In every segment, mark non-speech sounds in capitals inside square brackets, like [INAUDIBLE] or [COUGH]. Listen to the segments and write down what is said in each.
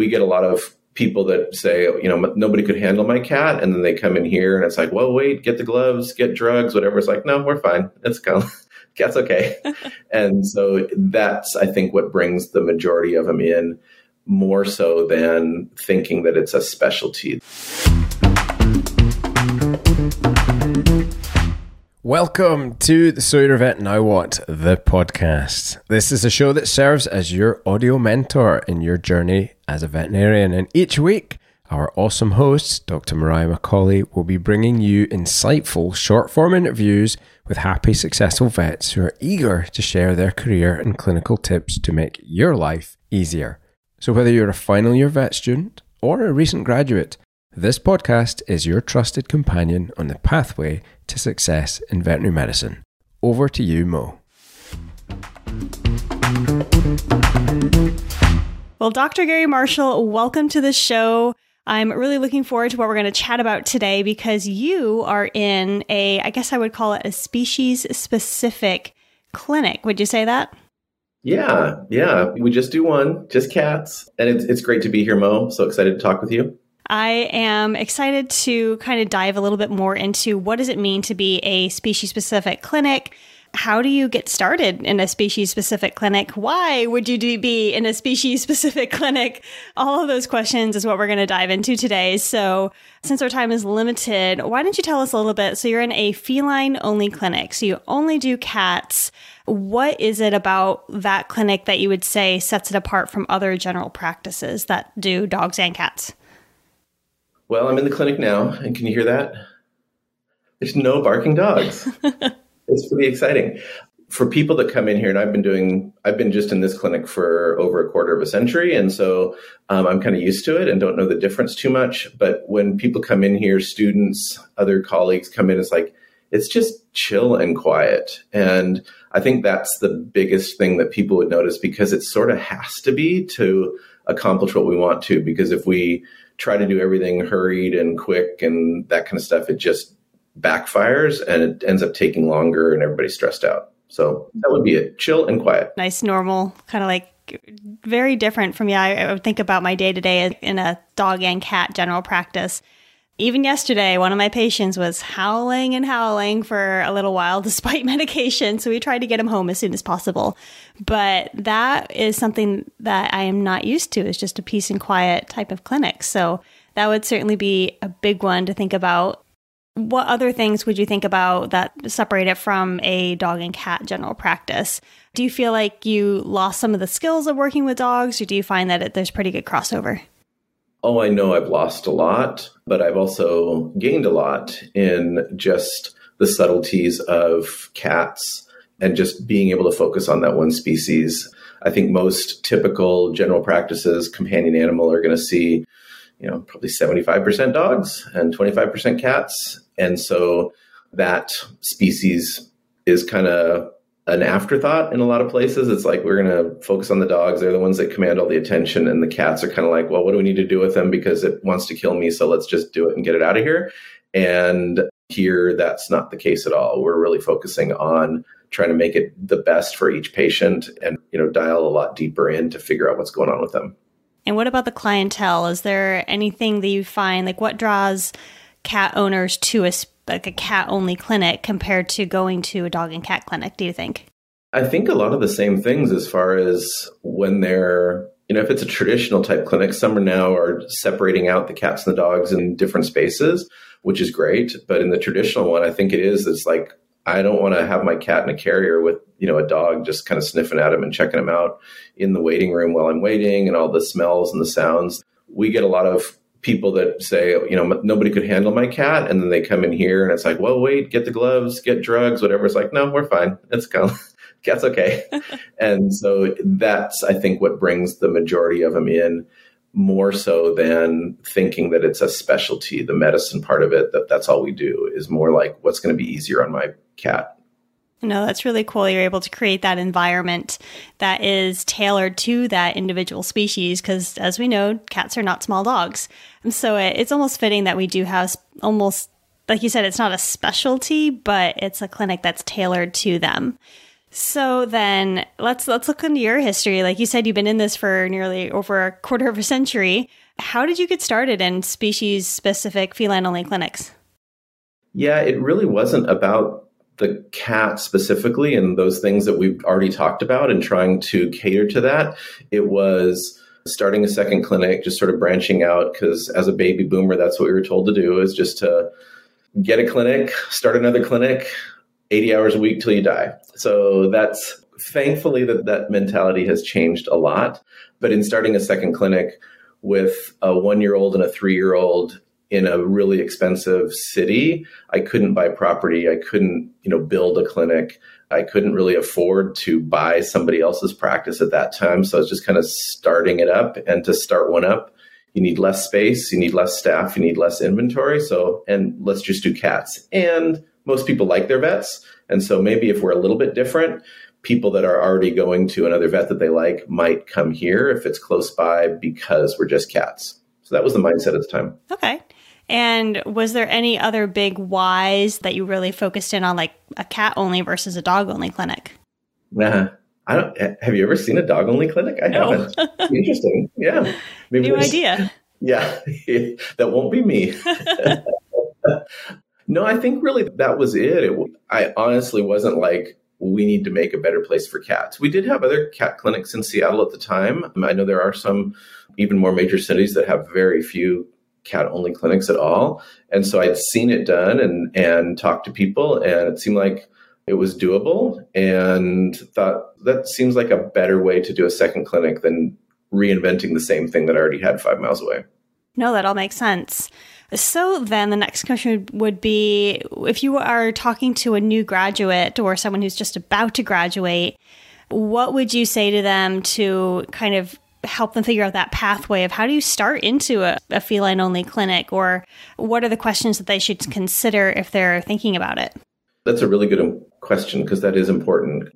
we get a lot of people that say, you know, nobody could handle my cat. And then they come in here and it's like, well, wait, get the gloves, get drugs, whatever. It's like, no, we're fine. It's of, [LAUGHS] cat's okay. [LAUGHS] and so that's, I think, what brings the majority of them in more so than thinking that it's a specialty. Welcome to the You're a Vet Now What, the podcast. This is a show that serves as your audio mentor in your journey as a veterinarian. And each week, our awesome host, Dr. Mariah McCauley, will be bringing you insightful short form interviews with happy, successful vets who are eager to share their career and clinical tips to make your life easier. So, whether you're a final year vet student or a recent graduate, this podcast is your trusted companion on the pathway to success in veterinary medicine. Over to you, Mo. Well, Dr. Gary Marshall, welcome to the show. I'm really looking forward to what we're going to chat about today because you are in a, I guess I would call it a species specific clinic. Would you say that? Yeah, yeah. We just do one, just cats. And it's, it's great to be here, Mo. So excited to talk with you. I am excited to kind of dive a little bit more into what does it mean to be a species specific clinic? How do you get started in a species specific clinic? Why would you be in a species specific [LAUGHS] clinic? All of those questions is what we're going to dive into today. So, since our time is limited, why don't you tell us a little bit? So, you're in a feline only clinic, so you only do cats. What is it about that clinic that you would say sets it apart from other general practices that do dogs and cats? Well, I'm in the clinic now, and can you hear that? There's no barking dogs. [LAUGHS] it's pretty exciting. For people that come in here, and I've been doing, I've been just in this clinic for over a quarter of a century, and so um, I'm kind of used to it and don't know the difference too much. But when people come in here, students, other colleagues come in, it's like it's just chill and quiet. And I think that's the biggest thing that people would notice because it sort of has to be to accomplish what we want to. Because if we try to do everything hurried and quick and that kind of stuff, it just backfires and it ends up taking longer and everybody's stressed out. So that would be it. Chill and quiet. Nice, normal, kind of like very different from yeah. I would think about my day to day in a dog and cat general practice even yesterday, one of my patients was howling and howling for a little while [LAUGHS] despite medication. So we tried to get him home as soon as possible. But that is something that I am not used to. It's just a peace and quiet type of clinic. So that would certainly be a big one to think about. What other things would you think about that separate it from a dog and cat general practice? Do you feel like you lost some of the skills of working with dogs, or do you find that it, there's pretty good crossover? Oh, I know I've lost a lot, but I've also gained a lot in just the subtleties of cats and just being able to focus on that one species. I think most typical general practices, companion animal, are going to see, you know, probably 75% dogs and 25% cats. And so that species is kind of an afterthought in a lot of places. It's like we're going to focus on the dogs. They're the ones that command all the attention, and the cats are kind of like, well, what do we need to do with them because it wants to kill me? So let's just do it and get it out of here. And here, that's not the case at all. We're really focusing on trying to make it the best for each patient, and you know, dial a lot deeper in to figure out what's going on with them. And what about the clientele? Is there anything that you find like what draws cat owners to a like a cat only clinic compared to going to a dog and cat clinic, do you think? I think a lot of the same things as far as when they're, you know, if it's a traditional type clinic, some are now are separating out the cats and the dogs in different spaces, which is great. But in the traditional one, I think it is, it's like, I don't want to have my cat in a carrier with, you know, a dog just kind of sniffing at him and checking him out in the waiting room while I'm waiting and all the smells and the sounds. We get a lot of people that say, you know, nobody could handle my cat. And then they come in here and it's like, well, wait, get the gloves, get drugs, whatever. It's like, no, we're fine. It's of, [LAUGHS] cat's okay. [LAUGHS] and so that's, I think, what brings the majority of them in more so than thinking that it's a specialty, the medicine part of it, that that's all we do is more like what's going to be easier on my cat no, that's really cool. You're able to create that environment that is tailored to that individual species because, as we know, cats are not small dogs. And so it's almost fitting that we do have almost, like you said, it's not a specialty, but it's a clinic that's tailored to them. So then let's let's look into your history. Like you said, you've been in this for nearly over a quarter of a century. How did you get started in species specific feline only clinics? Yeah, it really wasn't about the cat specifically and those things that we've already talked about and trying to cater to that. It was starting a second clinic, just sort of branching out because as a baby boomer, that's what we were told to do is just to get a clinic, start another clinic, 80 hours a week till you die. So that's thankfully that that mentality has changed a lot. But in starting a second clinic with a one year old and a three year old in a really expensive city, I couldn't buy property. I couldn't, you know, build a clinic. I couldn't really afford to buy somebody else's practice at that time. So I was just kind of starting it up. And to start one up, you need less space, you need less staff, you need less inventory. So, and let's just do cats. And most people like their vets. And so maybe if we're a little bit different, people that are already going to another vet that they like might come here if it's close by because we're just cats. So that was the mindset at the time. Okay. And was there any other big whys that you really focused in on, like a cat only versus a dog only clinic? Nah. I don't. Have you ever seen a dog only clinic? I no. haven't. [LAUGHS] Interesting. Yeah. Maybe New idea. Yeah, [LAUGHS] that won't be me. [LAUGHS] no, I think really that was it. it. I honestly wasn't like we need to make a better place for cats. We did have other cat clinics in Seattle at the time. I know there are some even more major cities that have very few cat only clinics at all. And so I'd seen it done and and talked to people and it seemed like it was doable and thought that seems like a better way to do a second clinic than reinventing the same thing that I already had 5 miles away. No, that all makes sense. So then the next question would be if you are talking to a new graduate or someone who's just about to graduate, what would you say to them to kind of help them figure out that pathway of how do you start into a, a feline only clinic or what are the questions that they should consider if they're thinking about it? That's a really good um, question because that is important.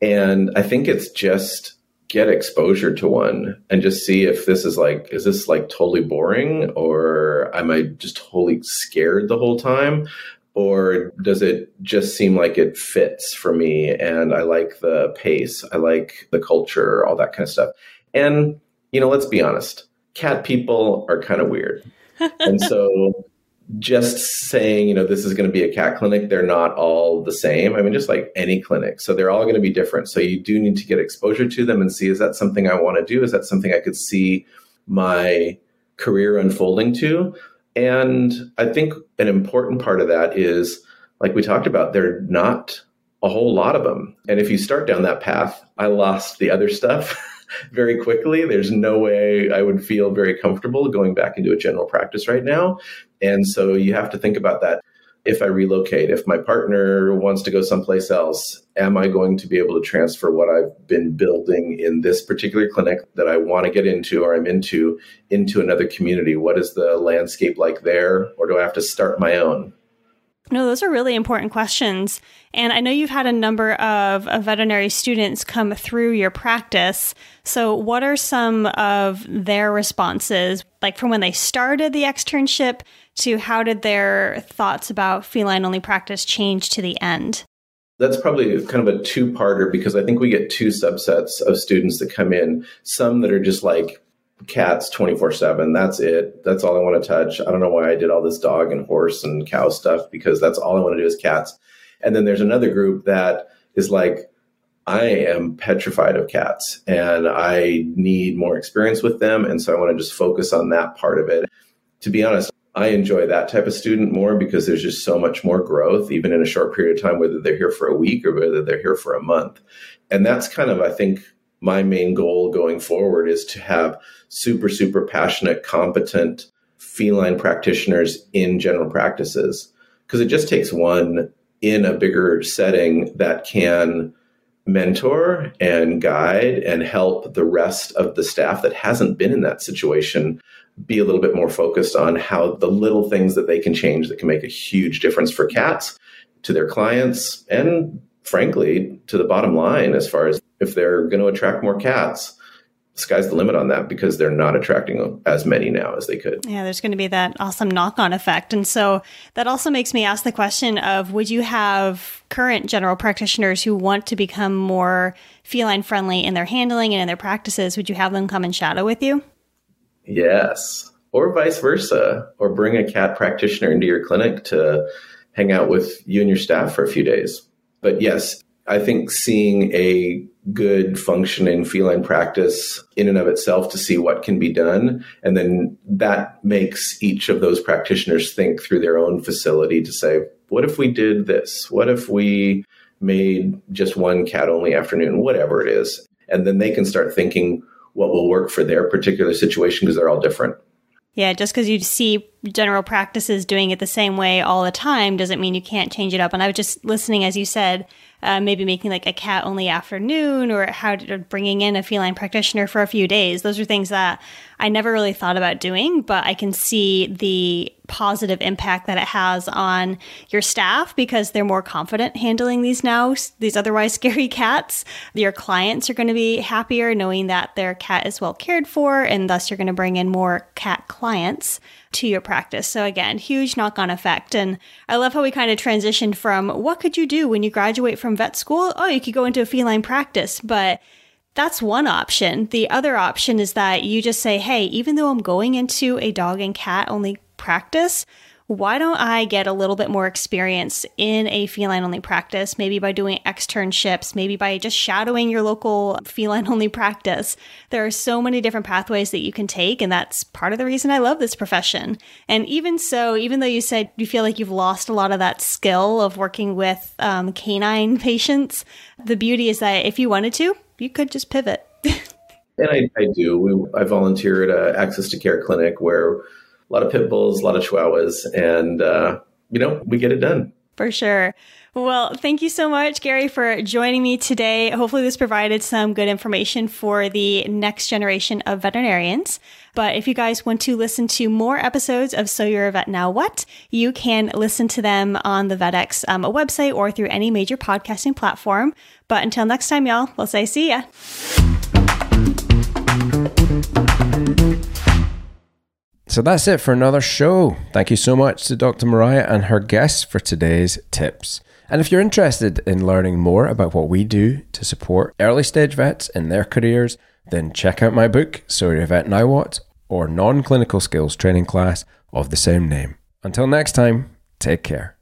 And I think it's just get exposure to one and just see if this is like is this like totally boring or am I just totally scared the whole time or does it just seem like it fits for me and I like the pace, I like the culture, all that kind of stuff. And, you know, let's be honest, cat people are kind of weird. [LAUGHS] and so just saying, you know, this is going to be a cat clinic, they're not all the same. I mean, just like any clinic. So they're all going to be different. So you do need to get exposure to them and see is that something I want to do? Is that something I could see my career unfolding to? And I think an important part of that is, like we talked about, they're not a whole lot of them. And if you start down that path, I lost the other stuff. [LAUGHS] very quickly. There's no way I would feel very comfortable going back into a general practice right now. And so you have to think about that. If I relocate, if my partner wants to go someplace else, am I going to be able to transfer what I've been building in this particular clinic that I want to get into or I'm into into another community? What is the landscape like there? Or do I have to start my own? No, those are really important questions. And I know you've had a number of, of, veterinary students come through your practice. So, what are some of their responses, like from when they started the externship to how did their thoughts about feline only practice change to the end? That's probably kind of a two parter because I think we get two subsets of students that come in. Some that are just like, cats 24 7 that's it. That's all i want to touch. I don't know why i did all this dog and horse and cow stuff because that's all i want to do is cats. And then there's another group that is like i am petrified of cats and i need more experience with them and so i want to just focus on that part of it. To be honest i enjoy that type of student more because there's just so much more growth even in a short period of time whether they're here for a week or whether they're here for a month. And that's kind of i think my main goal going forward is to have super, super passionate, competent feline practitioners in general practices. Because it just takes one in a bigger setting that can mentor and guide and help the rest of the staff that hasn't been in that situation be a little bit more focused on how the little things that they can change that can make a huge difference for cats to their clients and frankly to the bottom line as far as if they're going to attract more cats sky's the limit on that because they're not attracting as many now as they could. Yeah, there's going to be that awesome knock on effect. And so that also makes me ask the question of would you have current general practitioners who want to become more feline friendly in their handling and in their practices? Would you have them come and shadow with you? Yes. Or vice versa, or bring a cat practitioner into your clinic to hang out with you and your staff for a few days. But yes, I think seeing a good functioning feline practice in and of itself to see what can be done. And then that makes each of those practitioners think through their own facility to say, what if we did this? What if we made just one cat only afternoon, whatever it is? And then they can start thinking what will work for their particular situation because they're all different. Yeah, just because you see general practices doing it the same way all the time doesn't mean you can't change it up. And I was just listening, as you said, uh, maybe making like a cat only afternoon or how to, bringing in a feline practitioner for a few days. Those are things that I never really thought about doing, but I can see the positive impact that it has on your staff because they're more confident handling these now, these otherwise [LAUGHS] scary cats. Your clients are going to be happier knowing that their cat is well cared for, and thus you're going to bring in more cat clients to your practice. So again, huge knock on effect. And I love how we kind of transitioned from what could you do when you graduate from vet school? Oh, you could go into a feline practice, but that's one option. The other option is that you just say, hey, even though I'm going into a dog and cat only practice, why don't I get a little bit more experience in a feline only practice, maybe by doing externships, maybe by just shadowing your local [LAUGHS] feline only practice? There are so many different pathways that you can take, and that's part of the reason I love this profession. And even so, even though you said you feel like you've lost a lot of that skill of working with um, canine [LAUGHS] patients, the beauty is that if you wanted to, you could just pivot. [LAUGHS] and I, I do. We, I volunteer at a Access to Care clinic where a lot of pit bulls, a lot of chihuahuas, and uh, you know we get it done. For sure. Well, thank you so much, Gary, for joining me today. Hopefully, this provided some good information for the next generation of veterinarians. But if you guys want to listen to more episodes of So You're a Vet Now What, you can listen to them on the VetX um, website or through any major podcasting platform. But until next time, y'all, we'll say, see ya. So that's it for another show. Thank you so much to Dr. Mariah and her guests for today's tips. And if you're interested in learning more about what we do to support early stage vets in their careers, then check out my book, So You're a Vet Now What, or non clinical skills training class of the same name. Until next time, take care.